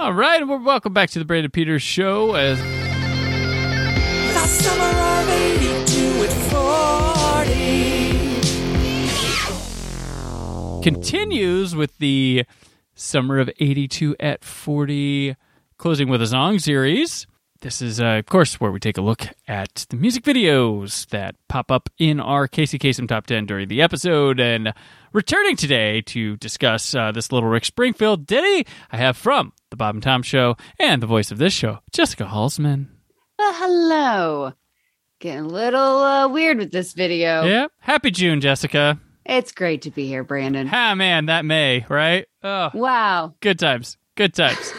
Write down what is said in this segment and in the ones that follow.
All right, well, welcome back to the Brandon Peters Show. As The summer of 82 at 40. continues with the Summer of 82 at 40 closing with a song series. This is, uh, of course, where we take a look at the music videos that pop up in our Casey Kasem Top 10 during the episode. And returning today to discuss uh, this little Rick Springfield ditty, I have from The Bob and Tom Show and the voice of this show, Jessica Alsman. Well, hello. Getting a little uh, weird with this video. Yeah. Happy June, Jessica. It's great to be here, Brandon. Ah, man, that May, right? Oh, Wow. good times. Good times.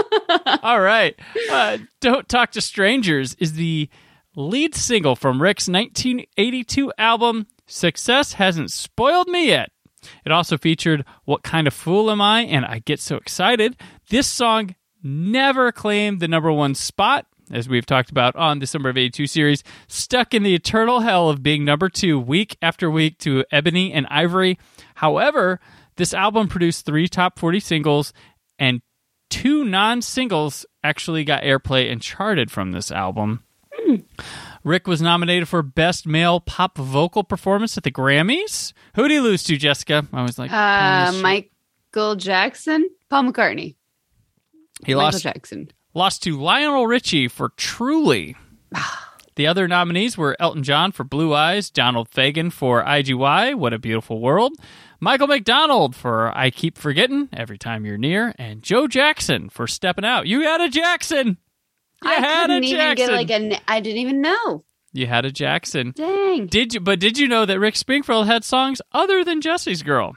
All right. Uh, Don't Talk to Strangers is the lead single from Rick's 1982 album, Success Hasn't Spoiled Me Yet. It also featured What Kind of Fool Am I? and I Get So Excited. This song never claimed the number one spot, as we've talked about on the Summer of 82 series, stuck in the eternal hell of being number two week after week to Ebony and Ivory. However, this album produced three top 40 singles and two non singles actually got airplay and charted from this album. Rick was nominated for Best Male Pop Vocal Performance at the Grammys. Who did he lose to, Jessica? I was like, Uh. Michael Jackson? Paul McCartney. He Michael lost Jackson. lost to Lionel Richie for Truly. Ah. the other nominees were Elton John for Blue Eyes, Donald Fagen for IGY, What a Beautiful World, Michael McDonald for I Keep Forgetting Every Time You're Near, and Joe Jackson for Stepping Out. You had a Jackson. You I had couldn't even Jackson. get like a. n- I didn't even know. you had a Jackson. Dang. Did you? But did you know that Rick Springfield had songs other than Jesse's Girl?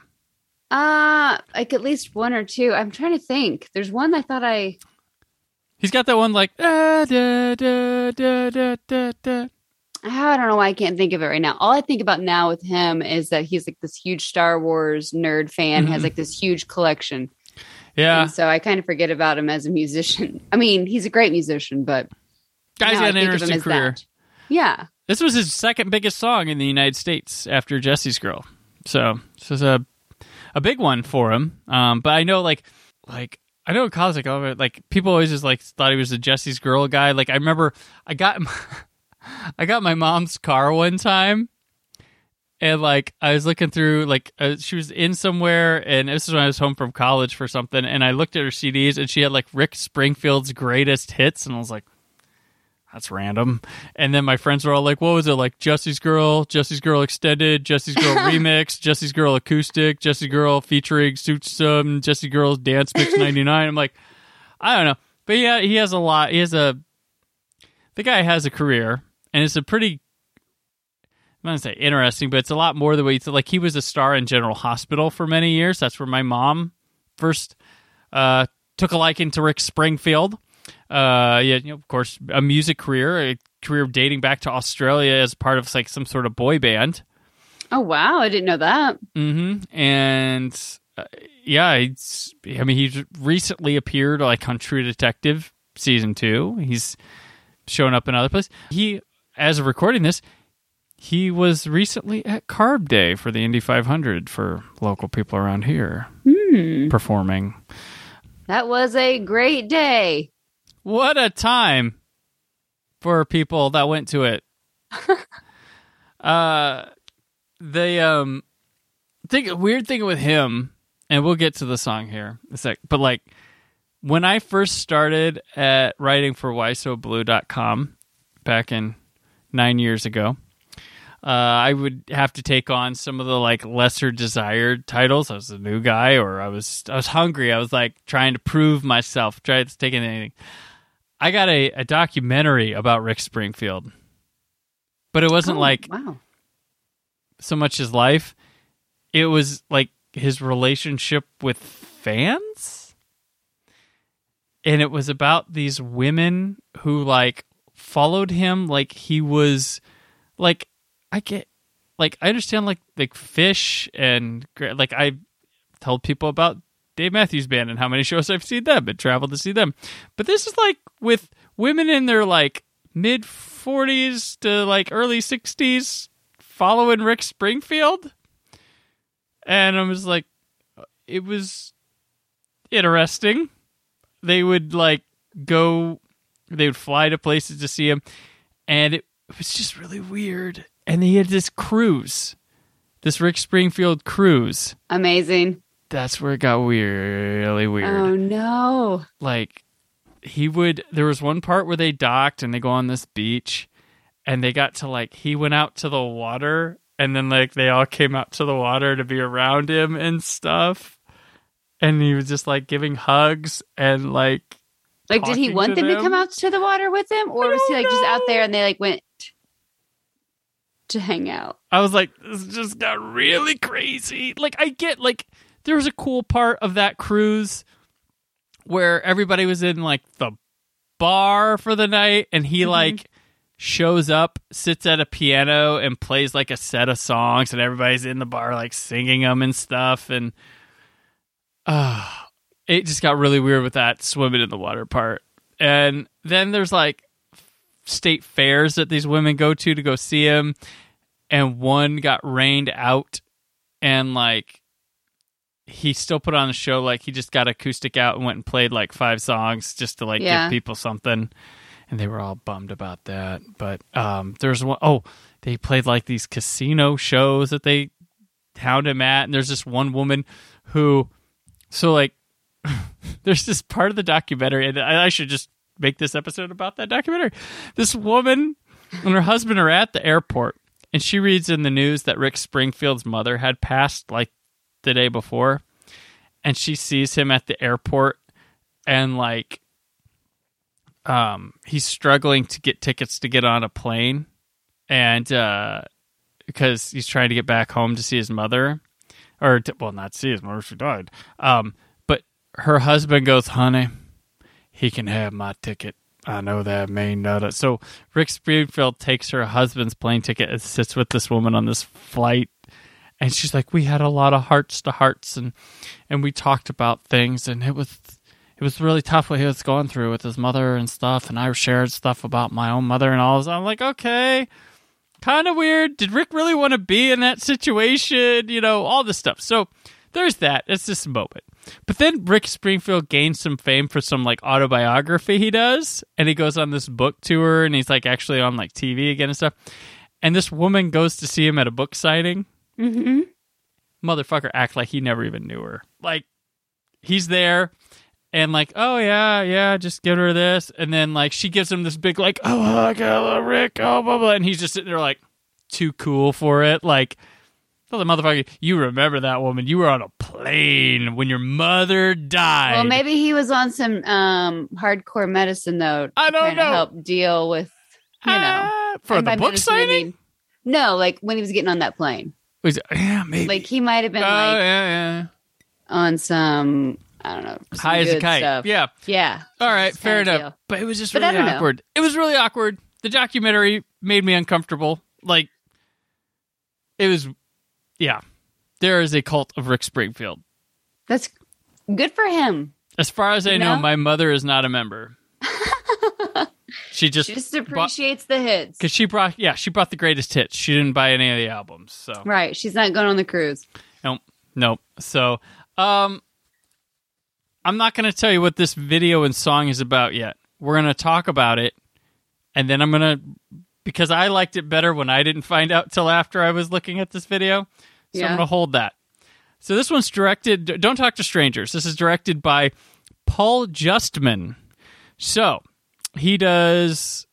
Uh, like at least one or two. I'm trying to think. There's one I thought I. He's got that one like da, da, da, da, da. I don't know why I can't think of it right now. All I think about now with him is that he's like this huge Star Wars nerd fan, has like this huge collection. Yeah, And so I kind of forget about him as a musician. I mean, he's a great musician, but guy's got an think of him interesting career. that. Yeah. This was his second biggest song in the United States after Jesse's Girl. So this was a a big one for him. Um, but I know like like I know like oh, like people always just like thought he was a Jesse's Girl guy. Like I remember I got I got my mom's car one time. And like I was looking through, like uh, she was in somewhere, and this is when I was home from college for something. And I looked at her CDs, and she had like Rick Springfield's greatest hits, and I was like, that's random. And then my friends were all like, what was it? Like Jesse's Girl, Jesse's Girl Extended, Jesse's Girl Remix, Jesse's Girl Acoustic, Jesse's Girl featuring Suits um, Jesse Girl's Dance Mix 99. I'm like, I don't know. But yeah, he has a lot. He has a, the guy has a career and it's a pretty, I'm not gonna say interesting, but it's a lot more the way, like he was a star in General Hospital for many years. That's where my mom first uh, took a liking to Rick Springfield uh yeah you know, of course a music career a career dating back to australia as part of like some sort of boy band Oh wow, I didn't know that. hmm and uh, yeah i mean he's recently appeared like on true detective season two he's shown up in other places he as of recording this he was recently at carb day for the indy 500 for local people around here Hmm. performing That was a great day. What a time for people that went to it. uh the um thing weird thing with him, and we'll get to the song here in a sec, but like when I first started at writing for whysoblu.com back in nine years ago, Uh, I would have to take on some of the like lesser desired titles. I was a new guy, or I was I was hungry. I was like trying to prove myself, trying to take anything. I got a, a documentary about Rick Springfield, but it wasn't Oh, like wow. so much his life. It was like his relationship with fans. And it was about these women who like followed him like he was like I get like I understand like like fish and like I told people about Dave Matthews Band and how many shows I've seen them and traveled to see them. But this is like with women in their like mid 40s to like early 60s following Rick Springfield. And I was like uh, it was interesting. They would like go they would fly to places to see him and it was just really weird. And he had this cruise. This Rick Springfield cruise. Amazing. That's where it got really weird Oh no. like he would there was one part where they docked and they go on this beach and they got to like he went out to the water and then like they all came out to the water to be around him and stuff and he was just like giving hugs and like Like, did he want to them, to come out to the water with him, or was he like just out there and they like went to hang out? I was like, this just got really crazy. Like, I get like there was a cool part of that cruise where everybody was in like the bar for the night, and he like shows up, sits at a piano, and plays like a set of songs, and everybody's in the bar like singing them and stuff, and uh it just got really weird with that swimming in the water part. And then there's like state fairs that these women go to to go see him and one got rained out and like he still put on a show like he just got acoustic out and went and played like five songs just to like Yeah. give people something. And they were all bummed about that. But um there's one oh they played like these casino shows that they hound him at. And there's this one woman who so like there's this part of the documentary and I, I should just make this episode about that documentary. This woman and her husband are at the airport and she reads in the news that Rick Springfield's mother had passed like the day before and she sees him at the airport and like um he's struggling to get tickets to get on a plane and uh because he's trying to get back home to see his mother or to, well not see his mother she died um but her husband goes honey he can have my ticket I know that may not. So Rick Springfield takes her husband's plane ticket and sits with this woman on this flight, and she's like, "We had a lot of hearts to hearts, and and we talked about things, and it was it was really tough what he was going through with his mother and stuff, and I shared stuff about my own mother and all. So I'm like, okay, kind of weird. Did Rick really want to be in that situation? You know, all this stuff. So there's that. It's this moment. But then Rick Springfield gains some fame for some like autobiography he does, and he goes on this book tour, and he's like actually on like TV again and stuff. And this woman goes to see him at a book signing. Mm-hmm. Motherfucker act like he never even knew her. Like he's there, and like, oh yeah, yeah, just give her this, and then like she gives him this big like, oh, I got Rick, oh blah blah, and he's just sitting there like too cool for it, like. Tell the motherfucker, you remember that woman? You were on a plane when your mother died. Well, maybe he was on some um hardcore medicine though. I don't know. Help deal with you know Ah, for the book medicine, I signing. mean- no, like when he was getting on that plane. Was yeah, maybe. Like he might have been oh like yeah, yeah. on some I don't know High as a kite. Stuff. Yeah. yeah. All right, fair enough. But it was just But really don't know. awkward. It was really awkward. The documentary made me uncomfortable. Like it was yeah. There is a cult of Rick Springfield. That's good for him. As far as I You know, know? my mother is not a member. She just She just appreciates the hits. because she brought yeah she brought the greatest hits. She didn't buy any of the albums, so Right. She's not going on the cruise. Nope. Nope. So, um, I'm not going to tell you what this video and song is about yet. We're going to talk about it, and then I'm going to, because I liked it better when I didn't find out till after I was looking at this video. So Yeah. I'm going to hold that. So this one's directed, Don't Talk to Strangers. This is directed by Paul Justman. So he does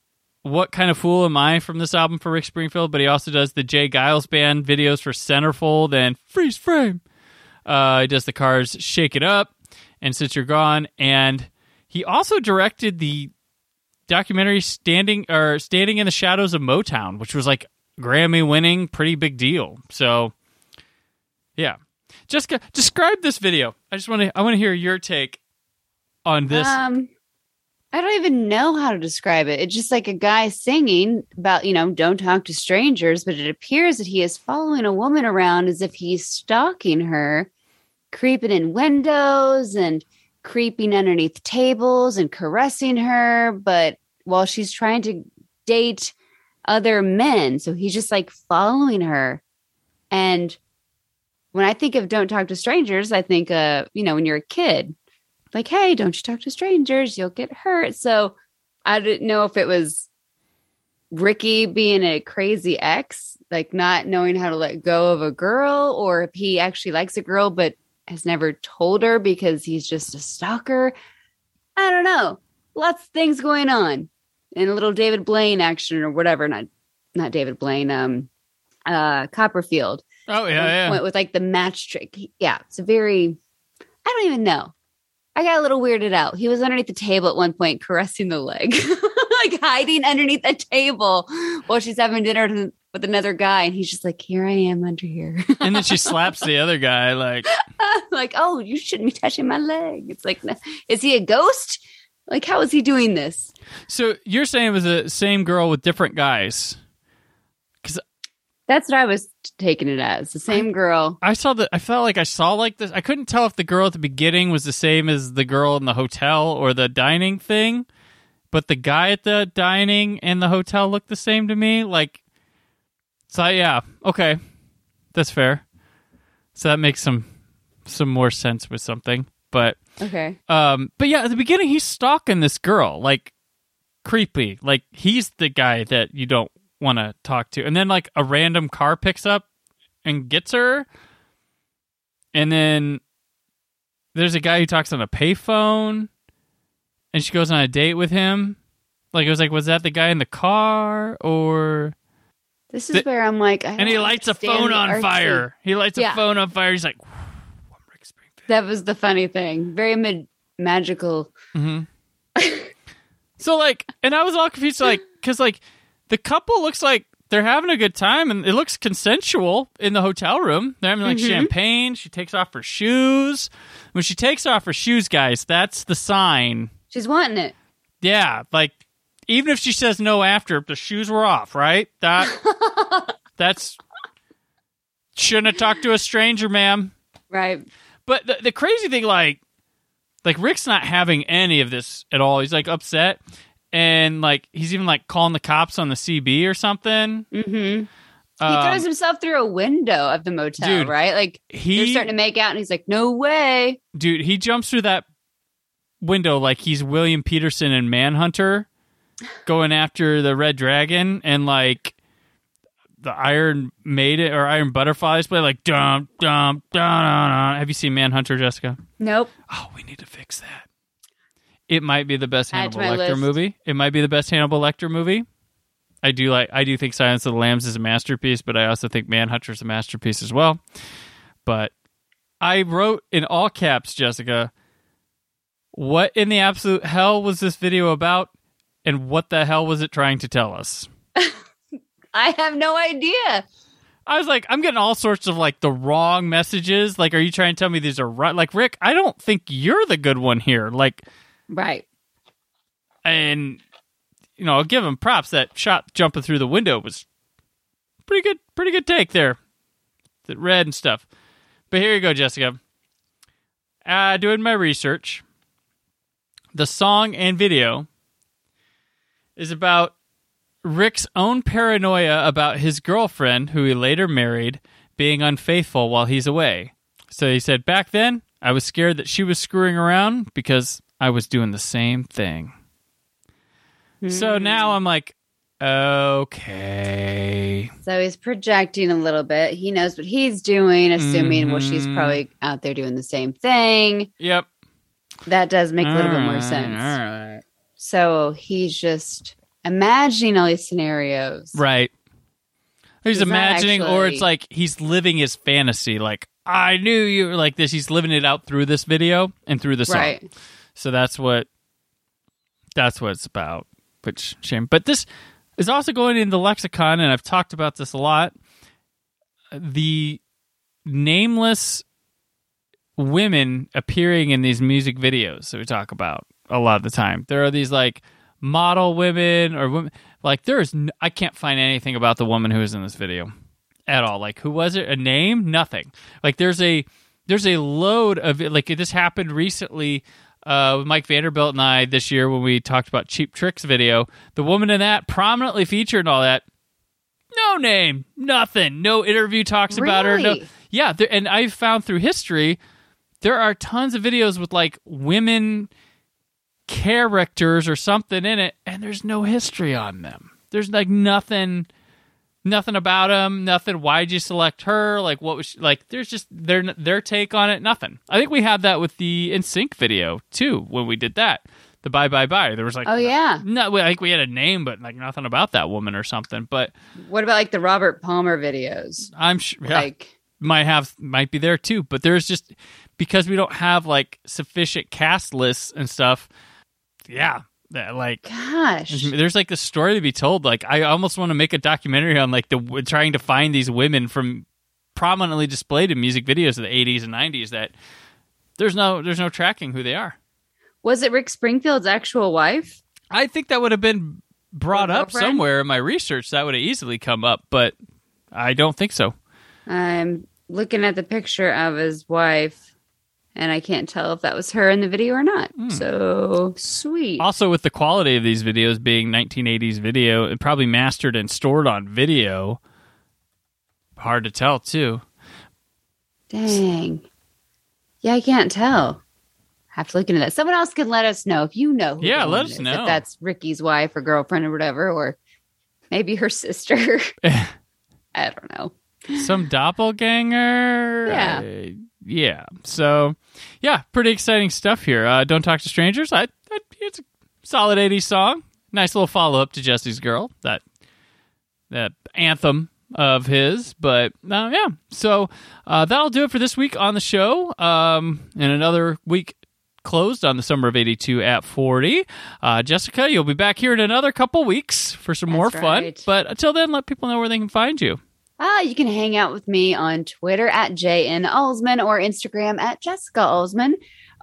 What Kind of Fool Am I from this album for Rick Springfield, but he also does the J. Geils Band videos for Centerfold and Freeze Frame. Uh, he does the Cars Shake It Up and Since You're Gone. And he also directed the documentary Standing or Standing in the Shadows of Motown, which was like Grammy winning, pretty big deal. So yeah. Jessica, describe this video. I just want to I want to hear your take on this. Um, I don't even know how to describe it. It's just like a guy singing about, you know, don't talk to strangers, but it appears that he is following a woman around as if he's stalking her, creeping in windows and creeping underneath tables and caressing her, but while she's trying to date other men. So he's just like following her. And when I think of don't talk to strangers, I think uh, you know, when you're a kid, like, hey, don't you talk to strangers, you'll get hurt. So I didn't know if it was Ricky being a crazy ex, like not knowing how to let go of a girl, or if he actually likes a girl but has never told her because he's just a stalker. I don't know. Lots of things going on. And a little David Blaine action or whatever, not not David Blaine, um uh Copperfield. oh yeah, yeah. Went with like the match trick. Yeah, it's a very I don't even know. I got a little weirded out. He was underneath the table at one point caressing the leg. like hiding underneath the table while she's having dinner with another guy and he's just like here I am under here. and then she slaps the other guy like like, "Oh, you shouldn't be touching my leg." It's like, is he a ghost? Like how is he doing this? So you're saying it was the same girl with different guys? That's what I was taking it as. The same girl. I saw that. I felt like I saw like this. I couldn't tell if the girl at the beginning was the same as the girl in the hotel or the dining thing, but the guy at the dining and the hotel looked the same to me. Like, so yeah, okay, that's fair. So that makes some some more sense with something. But Okay. um, but yeah, at the beginning he's stalking this girl, like creepy. Like he's the guy that you don't want to talk to. And then like a random car picks up and gets her. And then there's a guy who talks on a payphone and she goes on a date with him. Like it was like was that the guy in the car or This is The- where I'm like, I and he lights a phone on fire. He lights a Yeah. phone on fire. He's like I'm Rick Springfield. That was the funny thing. Very ma- magical. hmm so like, and I was all confused, like, because like the couple looks like they're having a good time, and it looks consensual in the hotel room. They're having like Mhm. champagne. She takes off her shoes. When she takes off her shoes, guys, that's the sign. She's wanting it. Yeah, like even if she says no after, the shoes were off, right? That that's shouldn't have talked to a stranger, ma'am. Right. But the, the crazy thing, like, like Rick's not having any of this at all. He's like upset, and like he's even like calling the cops on the CB or something. Mm-hmm. He Um, throws himself through a window of the motel, dude, right? Like they're starting to make out, and he's like, "No way!" dude, he jumps through that window like he's William Petersen and Manhunter, going after the Red Dragon, and like the Iron Maiden or Iron Butterflies play like dum dum dum dum. dum. Have you seen Manhunter, Jessica? Nope. Oh, we need to fix that. It might be the best Add Hannibal Lecter list. movie. It might be the best Hannibal Lecter movie. I do like. I do think Silence of the Lambs is a masterpiece, but I also think Manhunter is a masterpiece as well. But I wrote in all caps, Jessica, what in the absolute hell was this video about, and what the hell was it trying to tell us? I have no idea. I was like, I'm getting all sorts of like the wrong messages. Like, are you trying to tell me these are right? Like, Rick, I don't think you're the good one here. Like, Right. and you know, I'll give him props. That shot jumping through the window was pretty good. Pretty good take there. That red and stuff. But here you go, Jessica. Uh, doing my research. The song and video is about Rick's own paranoia about his girlfriend, who he later married, being unfaithful while he's away. So he said, Back then, I was scared that she was screwing around because I was doing the same thing. So Hmm. now I'm like, okay. So he's projecting a little bit. He knows what he's doing, assuming well, she's Mhm. probably out there doing the same thing. Yep. That does make a little bit more sense. All right. So he's just imagining all these scenarios. Right. He's that imagining, or it's like he's living his fantasy. Like I knew you were like this. He's living it out through this video and through the song. Right. So that's what that's what it's about. Which shame, but this is also going in the lexicon, and I've talked about this a lot. The nameless women appearing in these music videos that we talk about a lot of the time. There are these like model women or women like there's I can't find anything about the woman who was in this video at all. Like who was it? A name? Nothing. Like there's a there's a load of it. Like this happened recently uh, with Mike Vanderbilt and I this year when we talked about Cheap Tricks video. The woman in that prominently featured and all that. No name, nothing. No interview talks about her. No, yeah. There, and I've found through history there are tons of videos with like women characters or something in it, and there's no history on them. There's like nothing, nothing about them. Nothing. Why'd you select her? Like what was she, like? There's just their their take on it. Nothing. I think we had that with the NSYNC video too when we did that. The bye bye bye. There was like Oh yeah. no, I think we had a name, but like nothing about that woman or something. But What about like the Robert Palmer videos? I'm sure yeah, Like might have might be there too. But there's just because we don't have like sufficient cast lists and stuff. Yeah, that, like gosh. there's, there's like this story to be told. Like I almost want to make a documentary on like the trying to find these women from prominently displayed in music videos of the 80s and 90s that there's no there's no tracking who they are. Was it Rick Springfield's actual wife? I think that would have been brought up girlfriend? somewhere in my research. That would have easily come up, but I don't think so. I'm looking at the picture of his wife, and I can't tell if that was her in the video or not. Hmm. So sweet. Also, with the quality of these videos being 1980s video and probably mastered and stored on video, hard to tell too. Dang. Yeah, I can't tell. Have to look into that. Someone else can let us know if you know. Who Yeah, let us is, know. if that's Ricky's wife or girlfriend or whatever, or maybe her sister. I don't know. Some doppelganger. Yeah. Uh, yeah. So, yeah, pretty exciting stuff here. Uh, Don't talk to strangers. I, I it's a solid 80s song. Nice little follow up to Jesse's Girl. That that anthem of his. But uh, yeah, so uh, that'll do it for this week on the show. Um, and another week closed on the summer of 82 at 40. Uh, Jessica, you'll be back here in another couple weeks for some more That's fun. right. But until then, let people know where they can find you. Ah, you can hang out with me on Twitter at JN Alsman or Instagram at Jessica Alsman.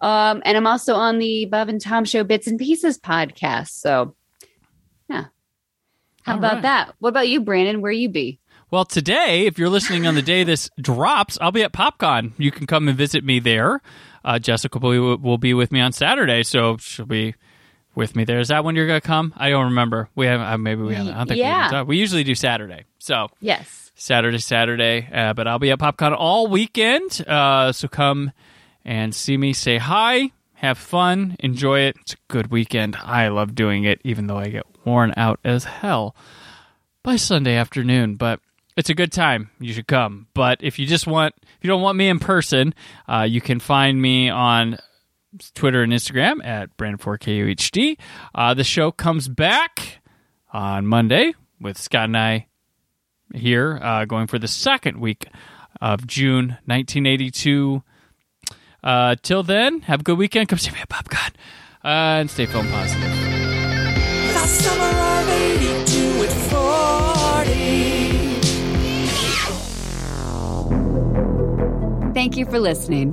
Um, and I'm also on the Bob and Tom Show Bits and Pieces podcast. So, yeah. How All about right. that? What about you, Brandon? Where you be? Well, today, if you're listening on the day this drops, I'll be at PopCon. You can come and visit me there. Uh, Jessica will will be with me on Saturday, so she'll be with me there. Is that when you're going to come? I don't remember. We have uh, maybe we haven't. I don't think we, haven't we usually do Saturday. So Yes. Saturday, Saturday. Uh, but I'll be at PopCon all weekend. Uh, so come and see me, say hi, have fun, enjoy it. It's a good weekend. I love doing it, even though I get worn out as hell by Sunday afternoon. But it's a good time. You should come. But if you just want, if you don't want me in person, uh, you can find me on Twitter and Instagram at Brandon4KUHD. Uh, the show comes back on Monday with Scott and I here, uh, going for the second week of June 1982. Uh, till then, have a good weekend. Come see me at PopCon. Uh, and stay film positive. The summer of 82 at 40. Thank you for listening.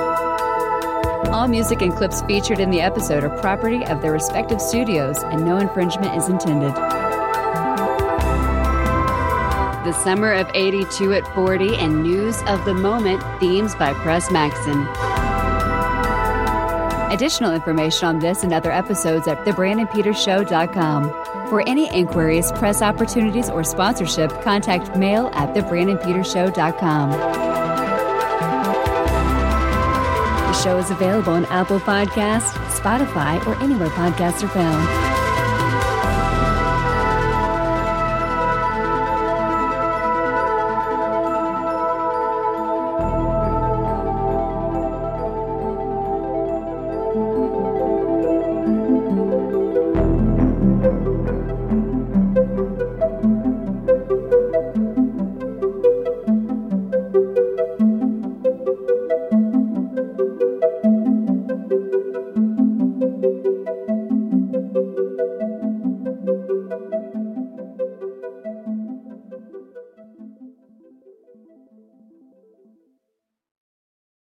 All music and clips featured in the episode are property of their respective studios, and no infringement is intended. The Summer of 82 at 40 and News of the Moment themes by Press Maxon. Additional information on this and other episodes at thebrandonpetershow.com. For any inquiries, press opportunities, or sponsorship, contact mail at thebrandonpetershow.com. show is available on Apple Podcasts, Spotify, or anywhere podcasts are found.